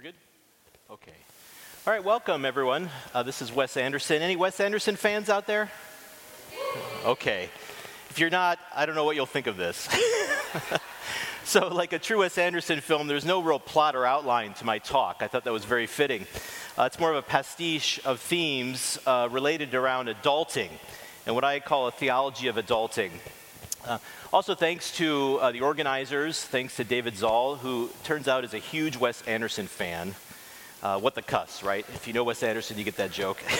We're good? Okay. All right, welcome everyone. Uh, this is Wes Anderson. Any Wes Anderson fans out there? Okay. If you're not, I don't know what you'll think of this. so, like a true Wes Anderson film, there's no real plot or outline to my talk. I thought that was very fitting. Uh, it's more of a pastiche of themes uh, related around adulting and what I call a theology of adulting. Uh, also, thanks to uh, the organizers, thanks to David Zahl, who turns out is a huge Wes Anderson fan. Uh, what the cuss, right? If you know Wes Anderson, you get that joke.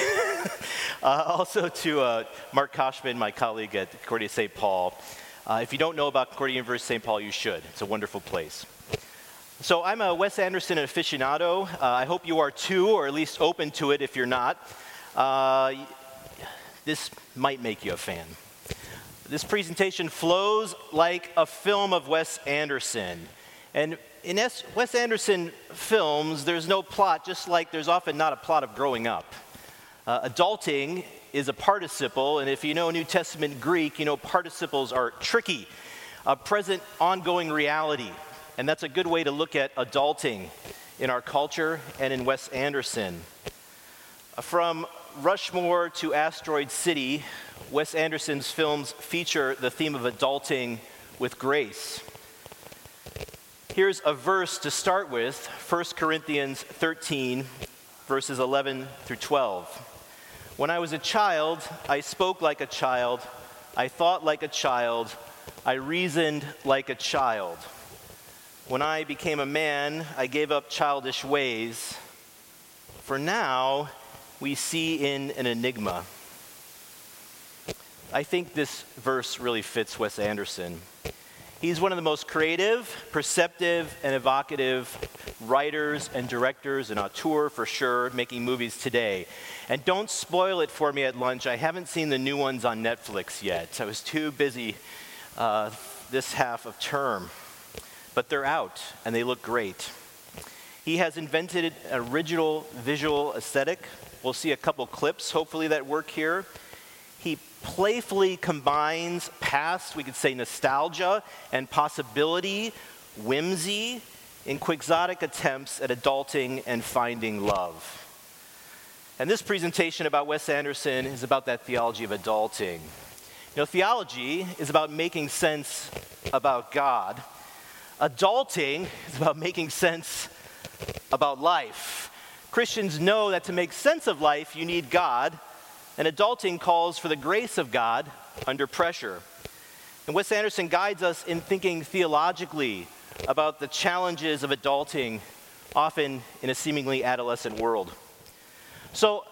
Uh, also to uh, Mark Koschmann, my colleague at Concordia St. Paul. Uh, if you don't know about Concordia University St. Paul, you should. It's a wonderful place. So I'm a Wes Anderson aficionado. I hope you are too, or at least open to it if you're not. this might make you a fan. This presentation flows like a film of Wes Anderson. And in Wes Anderson films, there's no plot, just like there's often not a plot of growing up. Uh, adulting is a participle, and if you know New Testament Greek, you know participles are tricky, a present, ongoing reality. And that's a good way to look at adulting in our culture and in Wes Anderson. From Rushmore to Asteroid City, Wes Anderson's films feature the theme of adulting with grace. Here's a verse to start with 1 Corinthians 13, verses 11 through 12. When I was a child, I spoke like a child, I thought like a child, I reasoned like a child. When I became a man, I gave up childish ways. For now, we see in an enigma. I think this verse really fits Wes Anderson. He's one of the most creative, perceptive, and evocative writers and directors and auteur for sure making movies today. And don't spoil it for me at lunch. I haven't seen the new ones on Netflix yet. I was too busy uh, this half of term. But they're out and they look great. He has invented an original visual aesthetic We'll see a couple clips, hopefully, that work here. He playfully combines past, we could say, nostalgia and possibility, whimsy, in quixotic attempts at adulting and finding love. And this presentation about Wes Anderson is about that theology of adulting. You know, theology is about making sense about God. Adulting is about making sense about life. Christians know that to make sense of life, you need God, and adulting calls for the grace of God under pressure. And Wes Anderson guides us in thinking theologically about the challenges of adulting, often in a seemingly adolescent world. So,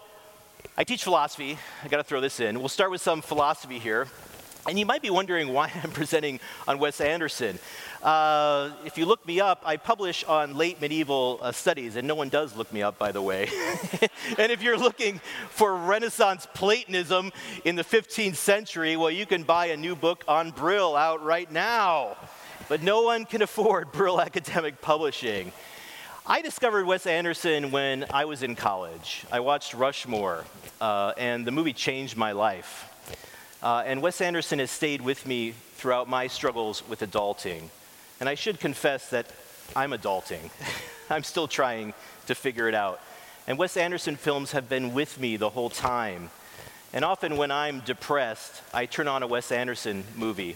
I teach philosophy. I got to throw this in. We'll start with some philosophy here. And you might be wondering why I'm presenting on Wes Anderson. Uh, if you look me up, I publish on late medieval uh, studies, and no one does look me up, by the way. and if you're looking for Renaissance Platonism in the 15th century, well, you can buy a new book on Brill out right now. But no one can afford Brill Academic Publishing. I discovered Wes Anderson when I was in college. I watched Rushmore, uh, and the movie changed my life. Uh, and Wes Anderson has stayed with me throughout my struggles with adulting. And I should confess that I'm adulting. I'm still trying to figure it out. And Wes Anderson films have been with me the whole time. And often when I'm depressed, I turn on a Wes Anderson movie.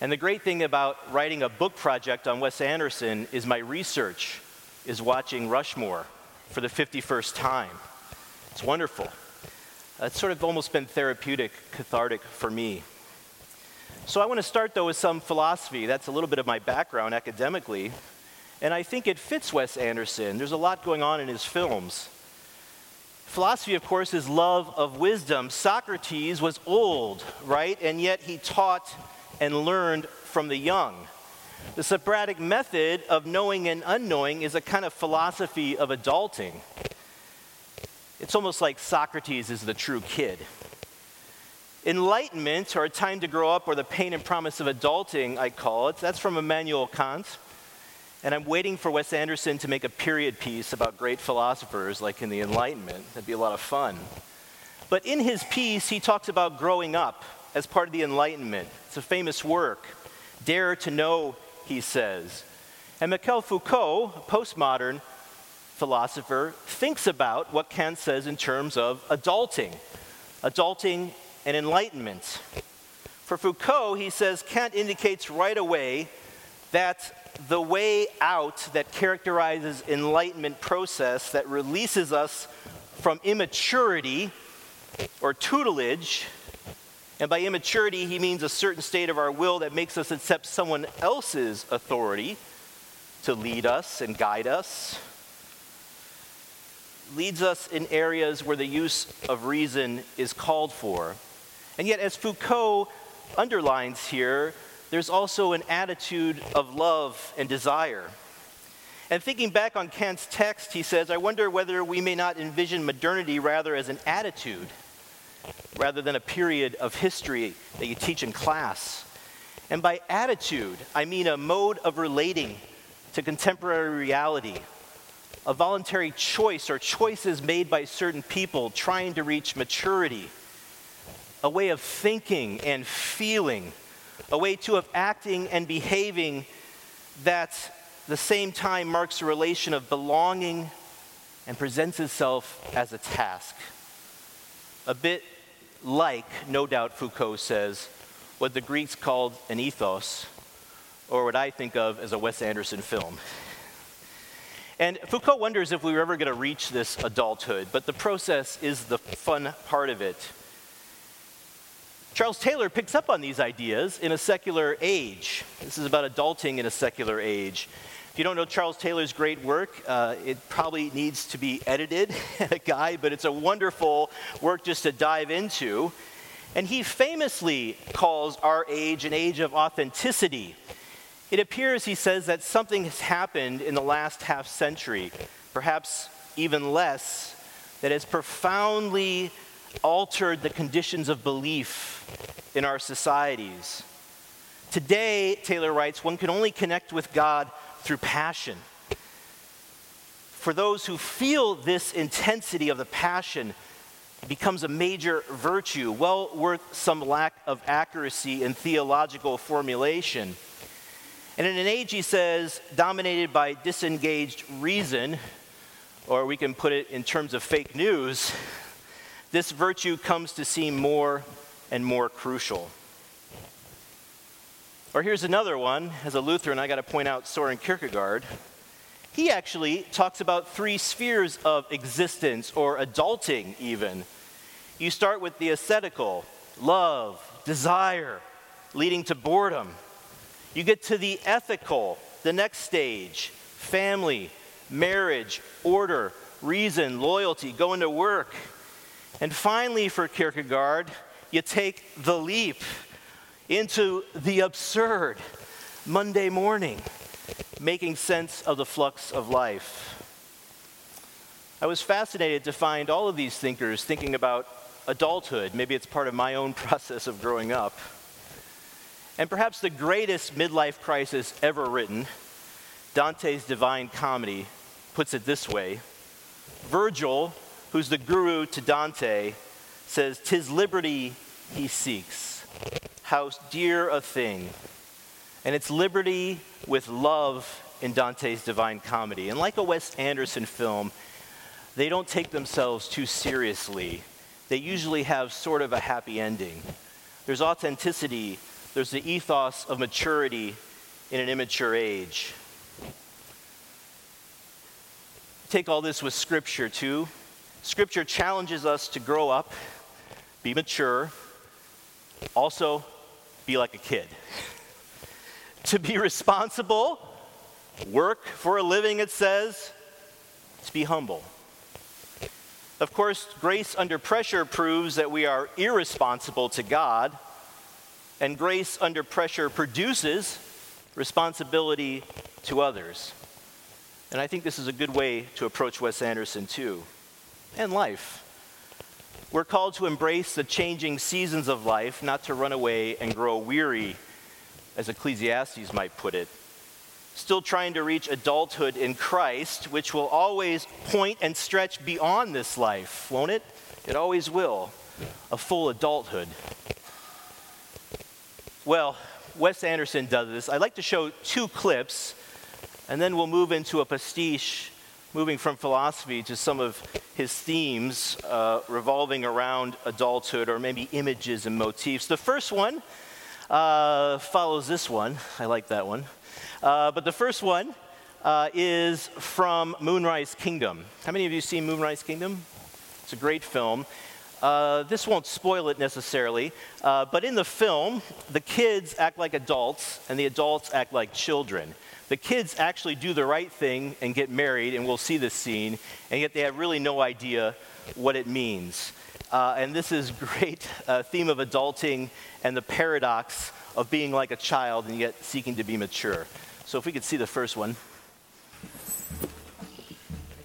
And the great thing about writing a book project on Wes Anderson is my research is watching Rushmore for the 51st time. It's wonderful. Uh, it's sort of almost been therapeutic, cathartic for me. So I want to start, though, with some philosophy. That's a little bit of my background academically. And I think it fits Wes Anderson. There's a lot going on in his films. Philosophy, of course, is love of wisdom. Socrates was old, right? And yet he taught and learned from the young. The Socratic method of knowing and unknowing is a kind of philosophy of adulting. It's almost like Socrates is the true kid. Enlightenment, or a time to grow up, or the pain and promise of adulting, I call it, that's from Immanuel Kant. And I'm waiting for Wes Anderson to make a period piece about great philosophers like in the Enlightenment. That'd be a lot of fun. But in his piece, he talks about growing up as part of the Enlightenment. It's a famous work. Dare to know, he says. And Michel Foucault, postmodern, philosopher, thinks about what Kant says in terms of adulting, adulting and enlightenment. For Foucault, he says Kant indicates right away that the way out that characterizes enlightenment process that releases us from immaturity or tutelage and by immaturity he means a certain state of our will that makes us accept someone else's authority to lead us and guide us leads us in areas where the use of reason is called for and yet as foucault underlines here there's also an attitude of love and desire. And thinking back on Kant's text, he says, I wonder whether we may not envision modernity rather as an attitude, rather than a period of history that you teach in class. And by attitude, I mean a mode of relating to contemporary reality, a voluntary choice or choices made by certain people trying to reach maturity, a way of thinking and feeling a way to of acting and behaving that the same time marks a relation of belonging and presents itself as a task. A bit like, no doubt, Foucault says, what the Greeks called an ethos, or what I think of as a Wes Anderson film. And Foucault wonders if we were ever going to reach this adulthood, but the process is the fun part of it. Charles Taylor picks up on these ideas in a secular age. This is about adulting in a secular age. If you don't know Charles Taylor's great work, uh, it probably needs to be edited, a guy, but it's a wonderful work just to dive into. And he famously calls our age an age of authenticity. It appears, he says, that something has happened in the last half century, perhaps even less, that has profoundly altered the conditions of belief in our societies. Today, Taylor writes, one can only connect with God through passion. For those who feel this intensity of the passion, it becomes a major virtue, well worth some lack of accuracy in theological formulation. And in an age, he says, dominated by disengaged reason, or we can put it in terms of fake news, this virtue comes to seem more and more crucial. Or here's another one. As a Lutheran, I got to point out Soren Kierkegaard. He actually talks about three spheres of existence, or adulting, even. You start with the aesthetical, love, desire, leading to boredom. You get to the ethical, the next stage, family, marriage, order, reason, loyalty, going to work, and finally, for Kierkegaard, you take the leap into the absurd Monday morning, making sense of the flux of life. I was fascinated to find all of these thinkers thinking about adulthood. Maybe it's part of my own process of growing up. And perhaps the greatest midlife crisis ever written, Dante's Divine Comedy, puts it this way Virgil who's the guru to Dante, says, Tis liberty he seeks. How dear a thing. And it's liberty with love in Dante's Divine Comedy. And like a Wes Anderson film, they don't take themselves too seriously. They usually have sort of a happy ending. There's authenticity, there's the ethos of maturity in an immature age. Take all this with Scripture, too. Scripture challenges us to grow up, be mature, also be like a kid. to be responsible, work for a living, it says, to be humble. Of course, grace under pressure proves that we are irresponsible to God, and grace under pressure produces responsibility to others. And I think this is a good way to approach Wes Anderson, too and life. We're called to embrace the changing seasons of life, not to run away and grow weary, as Ecclesiastes might put it. Still trying to reach adulthood in Christ, which will always point and stretch beyond this life, won't it? It always will. A full adulthood. Well, Wes Anderson does this. I'd like to show two clips, and then we'll move into a pastiche moving from philosophy to some of his themes uh, revolving around adulthood or maybe images and motifs. The first one uh, follows this one. I like that one. Uh, but the first one uh, is from Moonrise Kingdom. How many of you seen Moonrise Kingdom? It's a great film. Uh, this won't spoil it necessarily, uh, but in the film, the kids act like adults and the adults act like children. The kids actually do the right thing and get married, and we'll see this scene, and yet they have really no idea what it means. Uh, and this is great uh, theme of adulting and the paradox of being like a child and yet seeking to be mature. So if we could see the first one.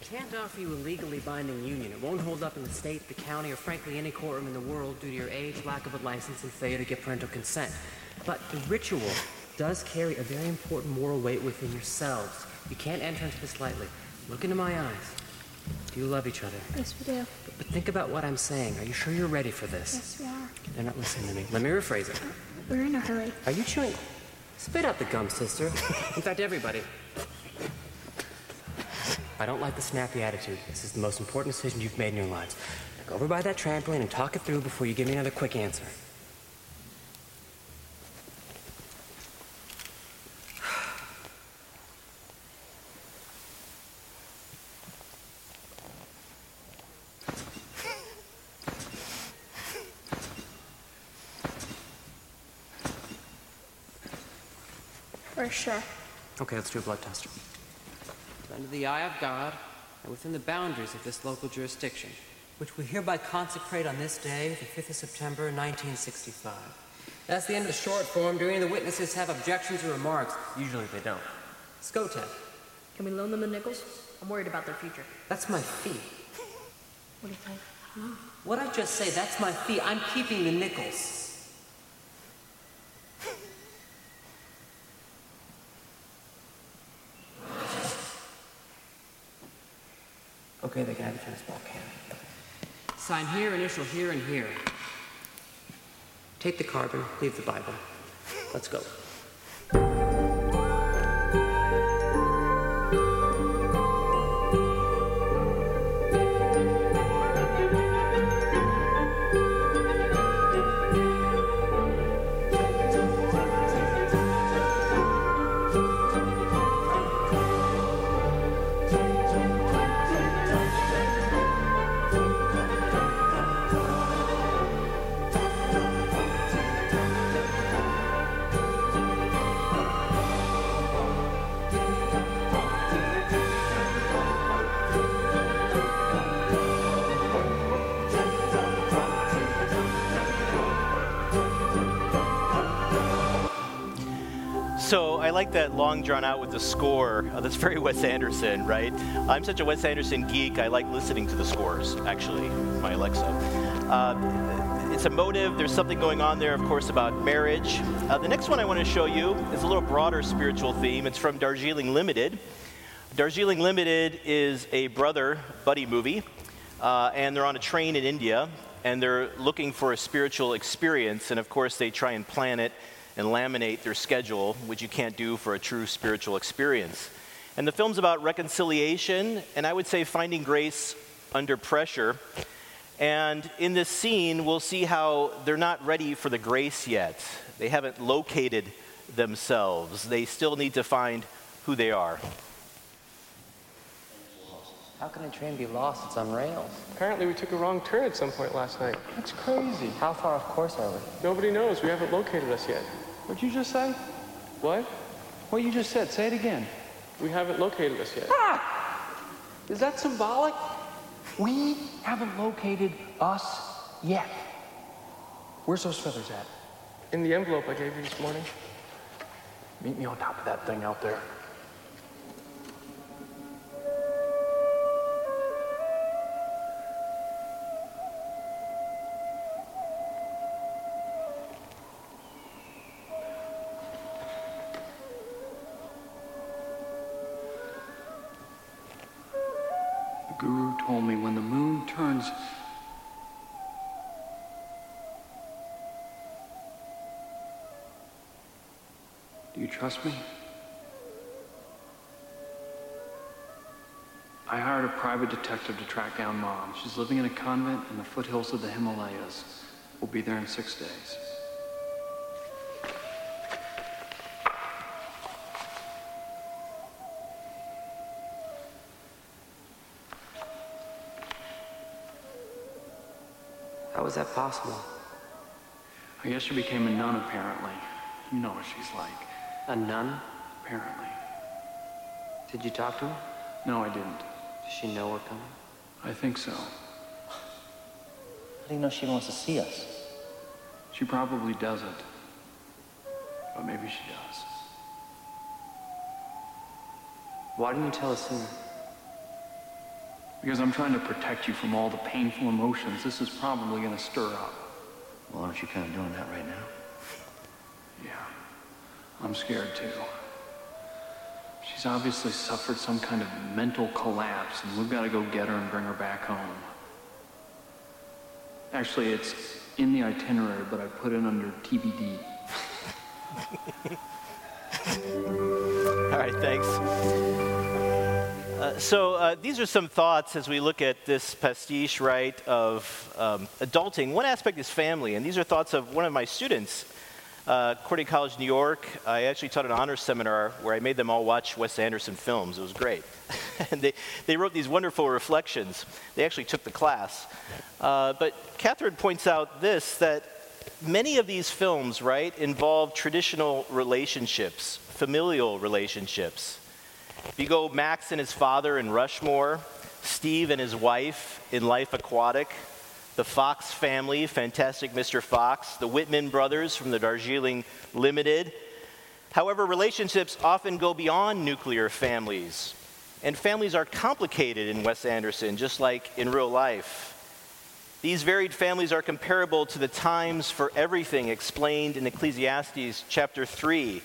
I can't offer you a legally binding union. It won't hold up in the state, the county, or frankly any courtroom in the world due to your age, lack of a license, and failure to get parental consent. But the ritual does carry a very important moral weight within yourselves. You can't enter into this lightly. Look into my eyes. Do you love each other? Yes, we do. But, but think about what I'm saying. Are you sure you're ready for this? Yes, we are. They're not listening to me. Let me rephrase it. We're in a hurry. Are you chewing? Spit out the gum, sister. In fact, everybody. I don't like the snappy attitude. This is the most important decision you've made in your lives. Now go over by that trampoline and talk it through before you give me another quick answer. For sure. Okay, let's do a blood test. Under the eye of God and within the boundaries of this local jurisdiction, which we hereby consecrate on this day, the 5th of September, 1965. That's the end of the short form. Do any of the witnesses have objections or remarks? Usually they don't. Skotak, Can we loan them the nickels? I'm worried about their future. that's my fee. What do you think? What I just say, that's my fee. I'm keeping the nickels. Okay, they can have a tennis ball can. Sign here, initial here, and here. Take the carbon, leave the Bible. Let's go. So I like that long drawn out with the score. Uh, that's very Wes Anderson, right? I'm such a Wes Anderson geek. I like listening to the scores. Actually, my Alexa. Uh, it's emotive. There's something going on there, of course, about marriage. Uh, the next one I want to show you is a little broader spiritual theme. It's from Darjeeling Limited. Darjeeling Limited is a brother buddy movie, uh, and they're on a train in India, and they're looking for a spiritual experience. And of course, they try and plan it and laminate their schedule, which you can't do for a true spiritual experience. And the film's about reconciliation, and I would say finding grace under pressure. And in this scene, we'll see how they're not ready for the grace yet. They haven't located themselves. They still need to find who they are. How can a train be lost? It's on rails. Apparently, we took a wrong turn at some point last night. That's crazy. How far off course are we? Nobody knows. We haven't located us yet. What'd you just say? What? What you just said, say it again. We haven't located us yet. Is that symbolic? We haven't located us yet. Where's those feathers at? In the envelope I gave you this morning. Meet me on top of that thing out there. Trust me? I hired a private detective to track down Mom. She's living in a convent in the foothills of the Himalayas. We'll be there in six days. How was that possible? I guess she became a nun, apparently. You know what she's like, A nun? apparently. Did you talk to her? No, I didn't. Does she know we're coming? I think so. How do you know she wants to see us? She probably doesn't. But maybe she does. Why didn't you tell us sooner? Because I'm trying to protect you from all the painful emotions this is probably going to stir up. Well, aren't you kind of doing that right now? Yeah, I'm scared too. She's obviously suffered some kind of mental collapse, and we've got to go get her and bring her back home. Actually, it's in the itinerary, but I put it under TBD. All right, thanks. Uh, so uh, these are some thoughts as we look at this pastiche, right, of um, adulting. One aspect is family, and these are thoughts of one of my students, uh, College, New York. I actually taught an honors seminar where I made them all watch Wes Anderson films. It was great. and they, they wrote these wonderful reflections. They actually took the class. Uh, but Catherine points out this, that many of these films, right, involve traditional relationships, familial relationships. If you go Max and his father in Rushmore, Steve and his wife in Life Aquatic, the Fox family, Fantastic Mr. Fox, the Whitman brothers from the Darjeeling Limited. However, relationships often go beyond nuclear families. And families are complicated in Wes Anderson, just like in real life. These varied families are comparable to the times for everything explained in Ecclesiastes chapter 3.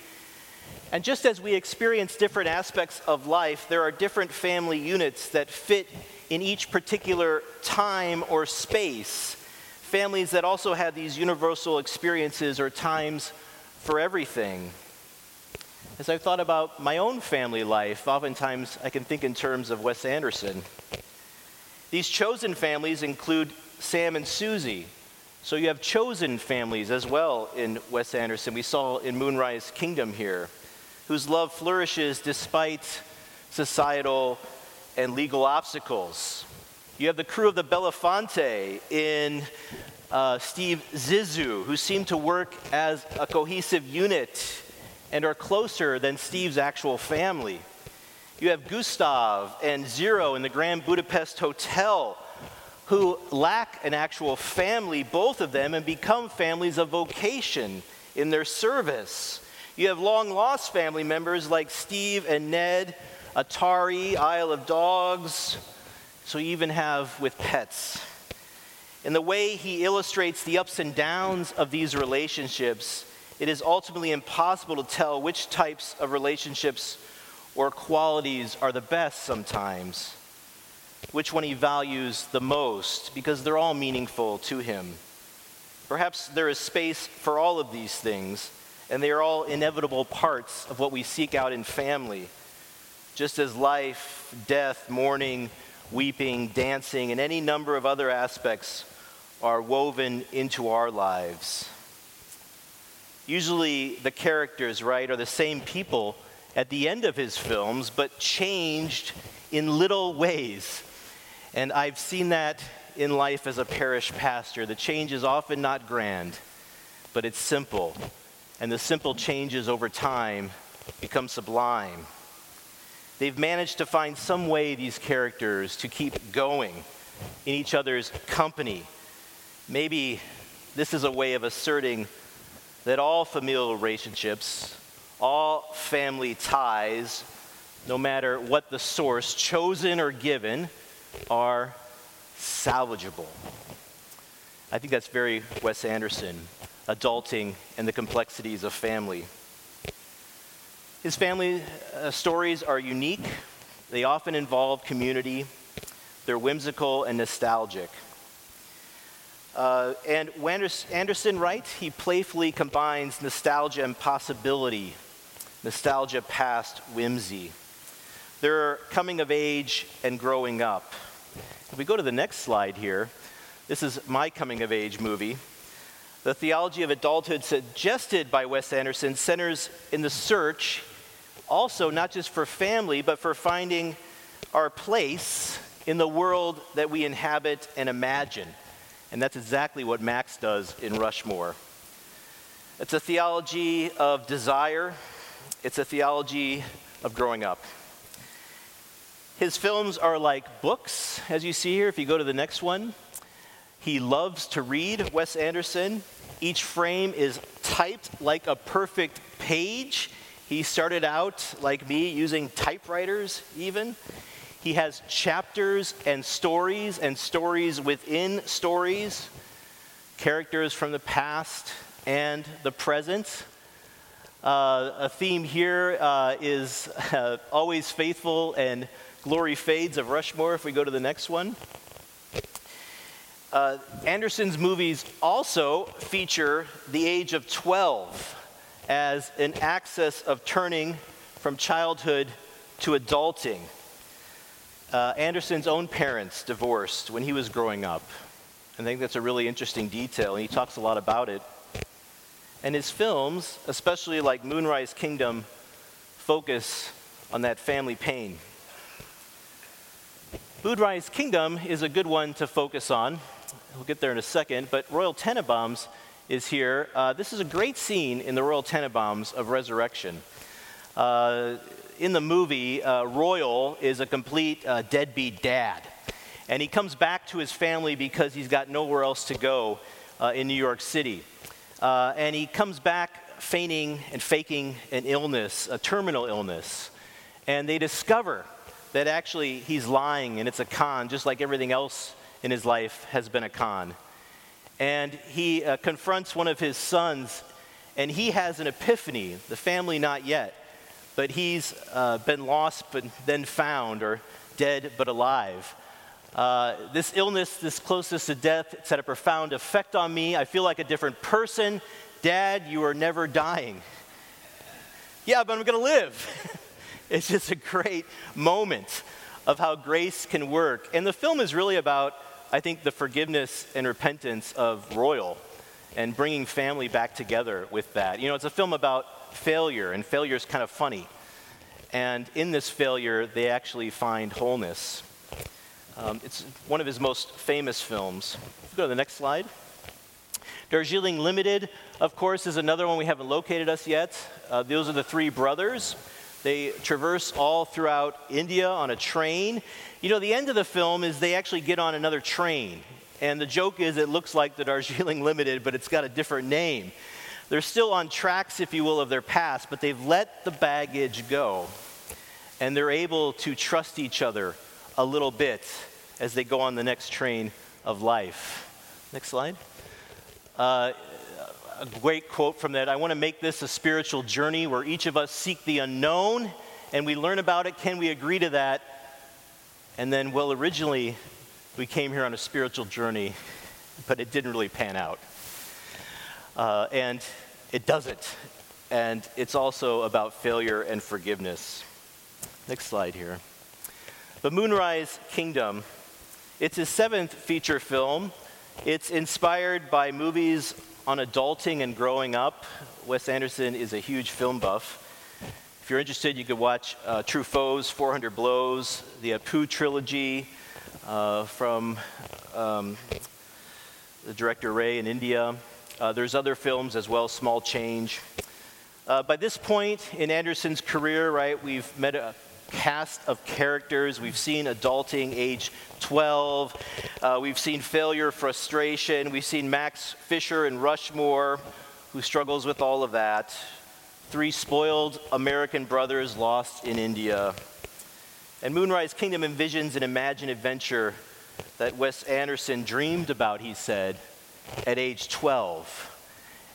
And just as we experience different aspects of life, there are different family units that fit in each particular time or space. Families that also have these universal experiences or times for everything. As I've thought about my own family life, oftentimes I can think in terms of Wes Anderson. These chosen families include Sam and Susie. So you have chosen families as well in Wes Anderson. We saw in Moonrise Kingdom here, whose love flourishes despite societal and legal obstacles. You have the crew of the Belafonte in uh, Steve Zissou, who seem to work as a cohesive unit and are closer than Steve's actual family. You have Gustav and Zero in the Grand Budapest Hotel, who lack an actual family, both of them, and become families of vocation in their service. You have long lost family members like Steve and Ned, Atari, Isle of Dogs. So you even have with pets. In the way he illustrates the ups and downs of these relationships, it is ultimately impossible to tell which types of relationships or qualities are the best sometimes, which one he values the most, because they're all meaningful to him. Perhaps there is space for all of these things, and they are all inevitable parts of what we seek out in family. Just as life, death, mourning, weeping, dancing, and any number of other aspects are woven into our lives. Usually, the characters, right, are the same people at the end of his films, but changed in little ways. And I've seen that in life as a parish pastor. The change is often not grand, but it's simple. And the simple changes over time become sublime. They've managed to find some way, these characters, to keep going in each other's company. Maybe this is a way of asserting that all familial relationships, all family ties, no matter what the source, chosen or given, are salvageable. I think that's very Wes Anderson, adulting and the complexities of family. His family uh, stories are unique. They often involve community. They're whimsical and nostalgic. Uh, and Anderson, right, he playfully combines nostalgia and possibility, nostalgia past whimsy. They're coming of age and growing up. If we go to the next slide here, this is my coming of age movie. The theology of adulthood suggested by Wes Anderson centers in the search, also not just for family, but for finding our place in the world that we inhabit and imagine. And that's exactly what Max does in Rushmore. It's a theology of desire, it's a theology of growing up. His films are like books, as you see here, if you go to the next one. He loves to read, Wes Anderson. Each frame is typed like a perfect page. He started out, like me, using typewriters, even. He has chapters and stories and stories within stories, characters from the past and the present. Uh, a theme here uh, is uh, always faithful and glory fades of Rushmore. If we go to the next one. Uh, Anderson's movies also feature the age of 12 as an axis of turning from childhood to adulting. Uh, Anderson's own parents divorced when he was growing up. I think that's a really interesting detail, and he talks a lot about it. And his films, especially like Moonrise Kingdom, focus on that family pain. Moonrise Kingdom is a good one to focus on. We'll get there in a second, but Royal Tenenbaums is here. Uh, this is a great scene in the Royal Tenenbaums of Resurrection. Uh, in the movie, uh, Royal is a complete uh, deadbeat dad. And he comes back to his family because he's got nowhere else to go uh, in New York City. Uh, and he comes back feigning and faking an illness, a terminal illness. And they discover that actually he's lying and it's a con, just like everything else in his life has been a con. And he uh, confronts one of his sons, and he has an epiphany, the family not yet but he's uh, been lost but then found, or dead but alive. Uh, this illness, this closeness to death, it's had a profound effect on me. I feel like a different person. Dad, you are never dying. Yeah, but I'm going to live. it's just a great moment of how grace can work. And the film is really about, I think, the forgiveness and repentance of Royal and bringing family back together with that. You know, it's a film about failure, and failure is kind of funny. And in this failure, they actually find wholeness. Um, it's one of his most famous films. Go to the next slide. Darjeeling Limited, of course, is another one we haven't located us yet. Uh, those are the three brothers. They traverse all throughout India on a train. You know, the end of the film is they actually get on another train. And the joke is it looks like the Darjeeling Limited, but it's got a different name. They're still on tracks, if you will, of their past, but they've let the baggage go. And they're able to trust each other a little bit as they go on the next train of life. Next slide. Uh, a great quote from that. I want to make this a spiritual journey where each of us seek the unknown and we learn about it. Can we agree to that? And then, well, originally we came here on a spiritual journey, but it didn't really pan out. Uh, and it doesn't. And it's also about failure and forgiveness. Next slide here. The Moonrise Kingdom. It's his seventh feature film. It's inspired by movies on adulting and growing up. Wes Anderson is a huge film buff. If you're interested, you could watch uh, Foes*, 400 Blows, the Apu trilogy uh, from um, the director Ray in India. Uh, there's other films as well, Small Change. Uh, by this point in Anderson's career, right, we've met a cast of characters. We've seen adulting age 12. Uh, we've seen failure, frustration. We've seen Max Fisher and Rushmore, who struggles with all of that. Three spoiled American brothers lost in India. And Moonrise Kingdom envisions an imagined adventure that Wes Anderson dreamed about, he said, at age 12.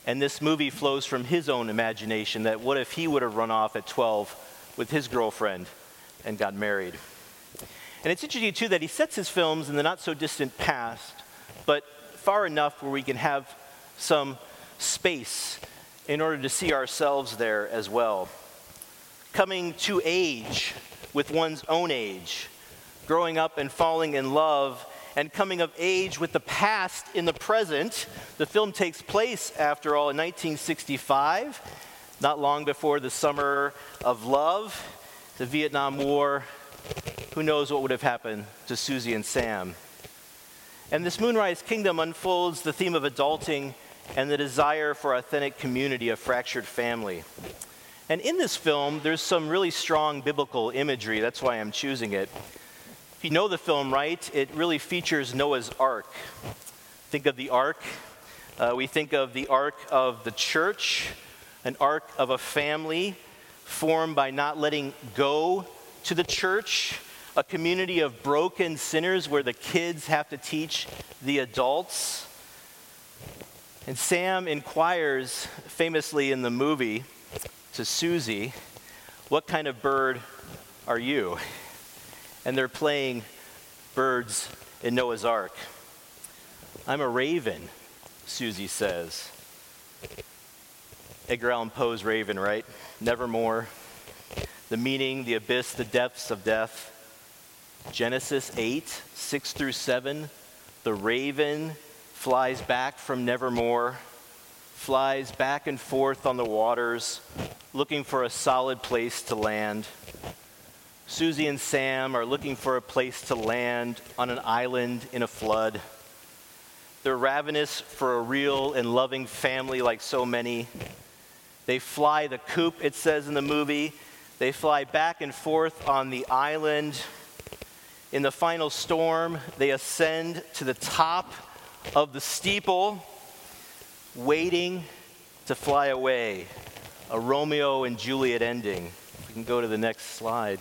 And this movie flows from his own imagination that what if he would have run off at 12 with his girlfriend and got married? And it's interesting, too, that he sets his films in the not so distant past, but far enough where we can have some space in order to see ourselves there as well. Coming to age with one's own age, growing up and falling in love, and coming of age with the past in the present. The film takes place, after all, in 1965, not long before the Summer of Love, the Vietnam War. Who knows what would have happened to Susie and Sam? And this Moonrise Kingdom unfolds the theme of adulting and the desire for authentic community, a fractured family. And in this film, there's some really strong biblical imagery. That's why I'm choosing it. If you know the film right, it really features Noah's Ark. Think of the Ark. Uh, we think of the Ark of the church, an ark of a family formed by not letting go to the church, a community of broken sinners where the kids have to teach the adults. And Sam inquires famously in the movie to Susie, What kind of bird are you? And they're playing birds in Noah's Ark. I'm a raven, Susie says. Edgar Allan Poe's Raven, right? Nevermore. The meaning, the abyss, the depths of death. Genesis 8, 6 through 7. The raven flies back from Nevermore, flies back and forth on the waters, looking for a solid place to land. Susie and Sam are looking for a place to land on an island in a flood. They're ravenous for a real and loving family like so many. They fly the coop, it says in the movie. They fly back and forth on the island. In the final storm, they ascend to the top of the steeple, waiting to fly away. A Romeo and Juliet ending. We can go to the next slide.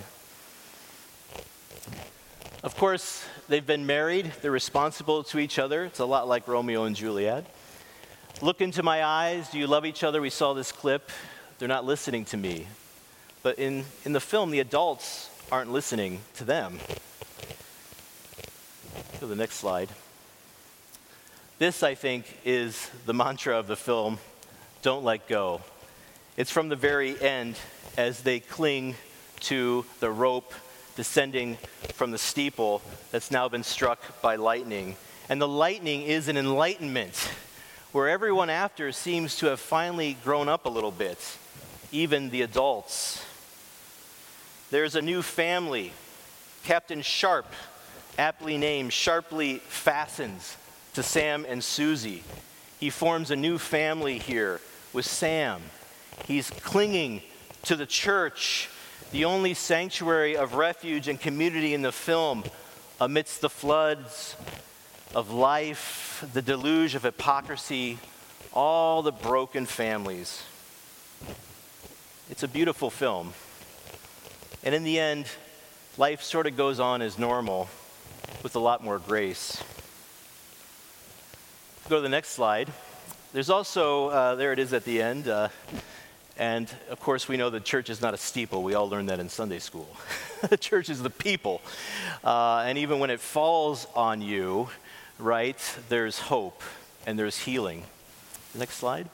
Of course, they've been married, they're responsible to each other. It's a lot like Romeo and Juliet. Look into my eyes. Do you love each other? We saw this clip. They're not listening to me. But in, in the film, the adults aren't listening to them. Go to the next slide. This, I think, is the mantra of the film don't let go. It's from the very end as they cling to the rope descending from the steeple that's now been struck by lightning. And the lightning is an enlightenment where everyone after seems to have finally grown up a little bit, even the adults. There's a new family. Captain Sharp, aptly named, sharply fastens to Sam and Susie. He forms a new family here with Sam. He's clinging to the church the only sanctuary of refuge and community in the film amidst the floods of life, the deluge of hypocrisy, all the broken families. It's a beautiful film. And in the end, life sort of goes on as normal with a lot more grace. Go to the next slide. There's also, uh, there it is at the end. Uh, and of course, we know the church is not a steeple. We all learned that in Sunday school. the church is the people. Uh, and even when it falls on you, right, there's hope and there's healing. Next slide.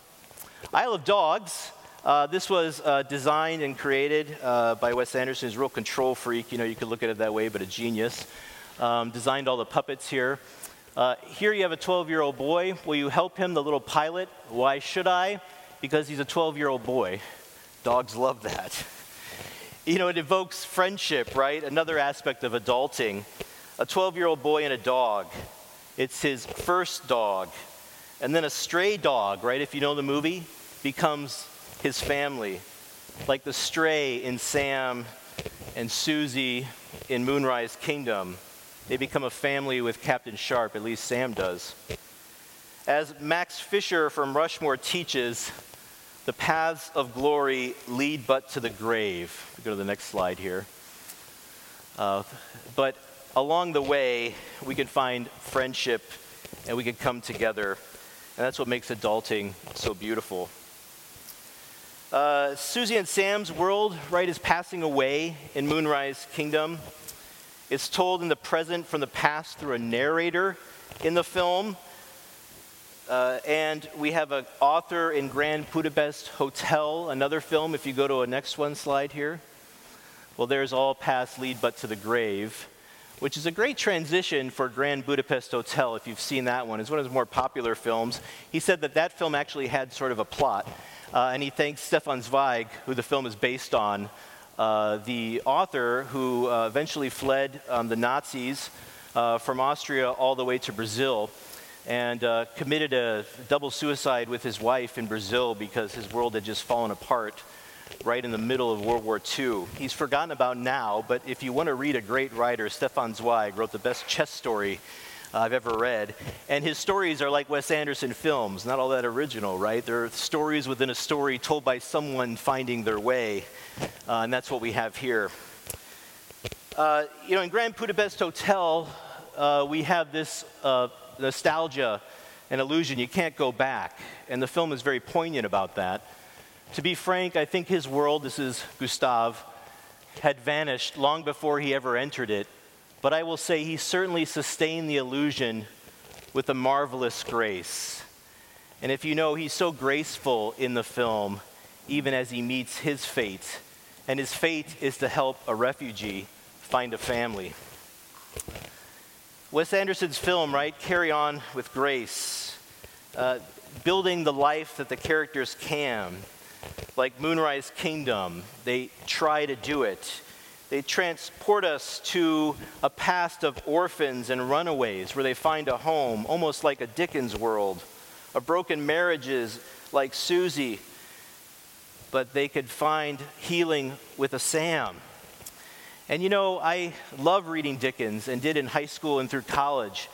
Isle of Dogs. Uh, this was uh, designed and created uh, by Wes Anderson. He's a real control freak. You know, you could look at it that way, but a genius. Um, designed all the puppets here. Uh, here you have a 12 year old boy. Will you help him, the little pilot? Why should I? because he's a 12 year old boy. Dogs love that. You know, it evokes friendship, right? Another aspect of adulting. A 12 year old boy and a dog. It's his first dog. And then a stray dog, right? If you know the movie, becomes his family. Like the stray in Sam and Susie in Moonrise Kingdom. They become a family with Captain Sharp, at least Sam does. As Max Fisher from Rushmore teaches, the paths of glory lead but to the grave. We go to the next slide here. Uh, but along the way, we can find friendship and we can come together. And that's what makes adulting so beautiful. Uh, Susie and Sam's world, right, is passing away in Moonrise Kingdom. It's told in the present from the past through a narrator in the film. Uh, and we have an author in Grand Budapest Hotel, another film, if you go to a next one slide here. Well, there's all paths lead but to the grave, which is a great transition for Grand Budapest Hotel, if you've seen that one. It's one of his more popular films. He said that that film actually had sort of a plot, uh, and he thanks Stefan Zweig, who the film is based on, uh, the author who uh, eventually fled um, the Nazis uh, from Austria all the way to Brazil and uh, committed a double suicide with his wife in Brazil because his world had just fallen apart right in the middle of World War II. He's forgotten about now, but if you want to read a great writer, Stefan Zweig wrote the best chess story uh, I've ever read. And his stories are like Wes Anderson films, not all that original, right? They're stories within a story told by someone finding their way. Uh, and that's what we have here. Uh, you know, in Grand Budapest Hotel, uh, we have this uh, nostalgia and illusion. You can't go back. And the film is very poignant about that. To be frank, I think his world, this is Gustave, had vanished long before he ever entered it. But I will say he certainly sustained the illusion with a marvelous grace. And if you know, he's so graceful in the film, even as he meets his fate. And his fate is to help a refugee find a family. Wes Anderson's film, right? Carry on with grace, uh, building the life that the characters can. Like Moonrise Kingdom, they try to do it. They transport us to a past of orphans and runaways where they find a home, almost like a Dickens world, of broken marriages like Suzy, but they could find healing with a Sam and you know, I love reading Dickens and did in high school and through college.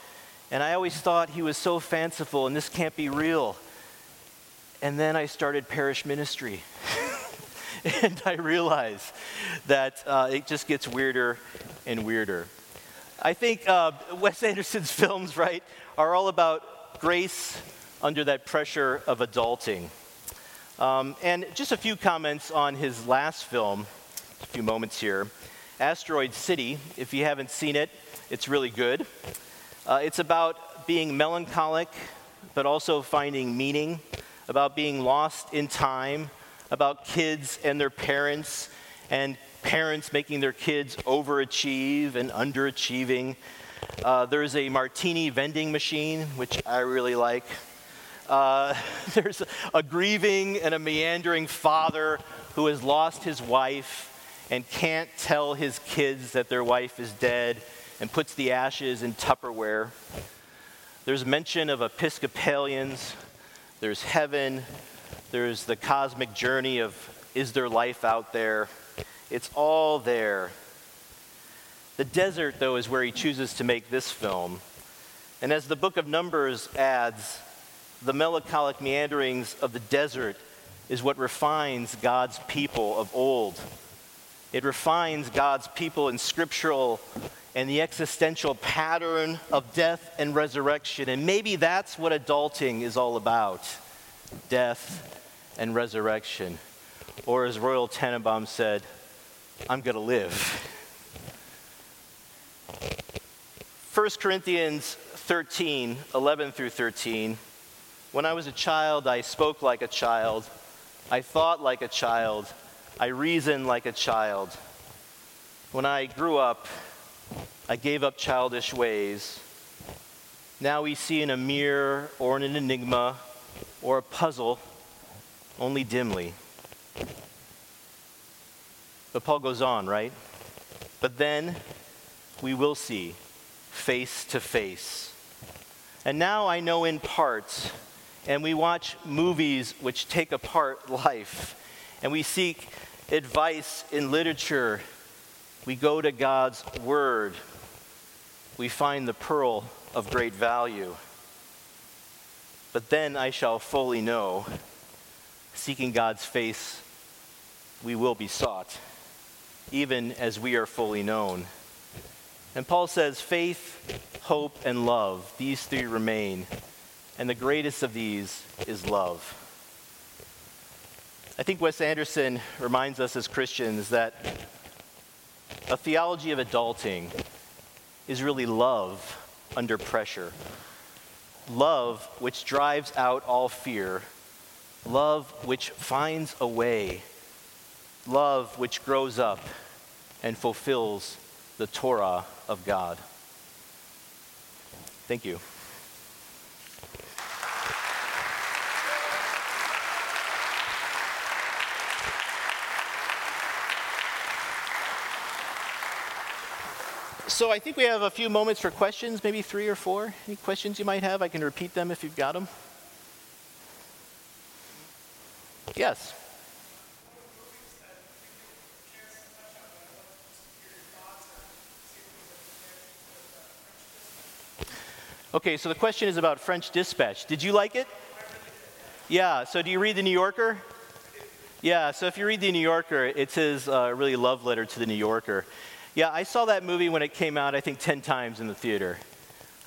And I always thought he was so fanciful and this can't be real. And then I started parish ministry. and I realized that uh, it just gets weirder and weirder. I think uh, Wes Anderson's films, right, are all about grace under that pressure of adulting. Um, and just a few comments on his last film, a few moments here. Asteroid City. If you haven't seen it, it's really good. Uh, it's about being melancholic, but also finding meaning, about being lost in time, about kids and their parents, and parents making their kids overachieve and underachieving. Uh, there's a martini vending machine, which I really like. Uh, there's a, a grieving and a meandering father who has lost his wife and can't tell his kids that their wife is dead and puts the ashes in Tupperware. There's mention of Episcopalians, there's heaven, there's the cosmic journey of is there life out there? It's all there. The desert, though, is where he chooses to make this film. And as the book of Numbers adds, the melancholic meanderings of the desert is what refines God's people of old it refines God's people in scriptural and the existential pattern of death and resurrection. And maybe that's what adulting is all about death and resurrection. Or as Royal Tenenbaum said, I'm going to live. 1 Corinthians 13, 11 through 13. When I was a child, I spoke like a child, I thought like a child. I reasoned like a child. When I grew up, I gave up childish ways. Now we see in a mirror or in an enigma or a puzzle only dimly. But Paul goes on, right? But then we will see face to face. And now I know in part, and we watch movies which take apart life, and we seek advice in literature, we go to God's Word. We find the pearl of great value. But then I shall fully know, seeking God's face, we will be sought, even as we are fully known. And Paul says, faith, hope, and love, these three remain. And the greatest of these is love. I think Wes Anderson reminds us as Christians that a theology of adulting is really love under pressure. Love which drives out all fear. Love which finds a way. Love which grows up and fulfills the Torah of God. Thank you. So I think we have a few moments for questions, maybe three or four. Any questions you might have? I can repeat them if you've got them. Yes. Okay, so the question is about French Dispatch. Did you like it? Yeah, so do you read the New Yorker? Yeah, so if you read the New Yorker, it's his uh, really love letter to the New Yorker. Yeah, I saw that movie when it came out, I think 10 times in the theater.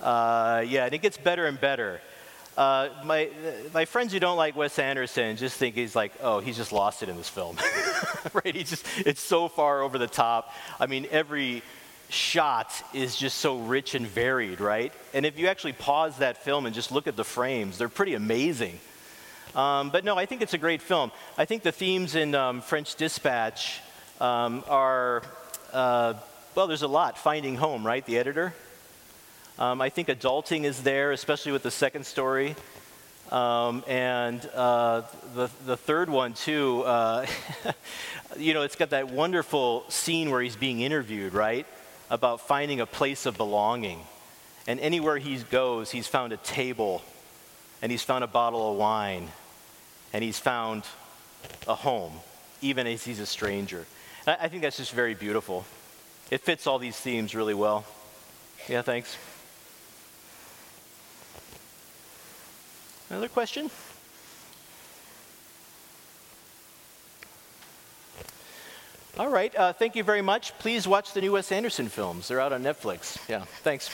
Uh, yeah, and it gets better and better. Uh, my, my friends who don't like Wes Anderson just think he's like, oh, he's just lost it in this film. right? He just, it's so far over the top. I mean, every shot is just so rich and varied, right? And if you actually pause that film and just look at the frames, they're pretty amazing. Um, but no, I think it's a great film. I think the themes in um, French Dispatch um, are, uh, well, there's a lot. Finding home, right? The editor. Um, I think adulting is there, especially with the second story. Um, and uh, the, the third one, too, uh, you know, it's got that wonderful scene where he's being interviewed, right? About finding a place of belonging. And anywhere he goes, he's found a table, and he's found a bottle of wine, and he's found a home, even as he's a stranger. I, think that's just very beautiful. It fits all these themes really well. Yeah, thanks. Another question? All right, uh, thank you very much. Please watch the new Wes Anderson films. They're out on Netflix. Yeah, thanks.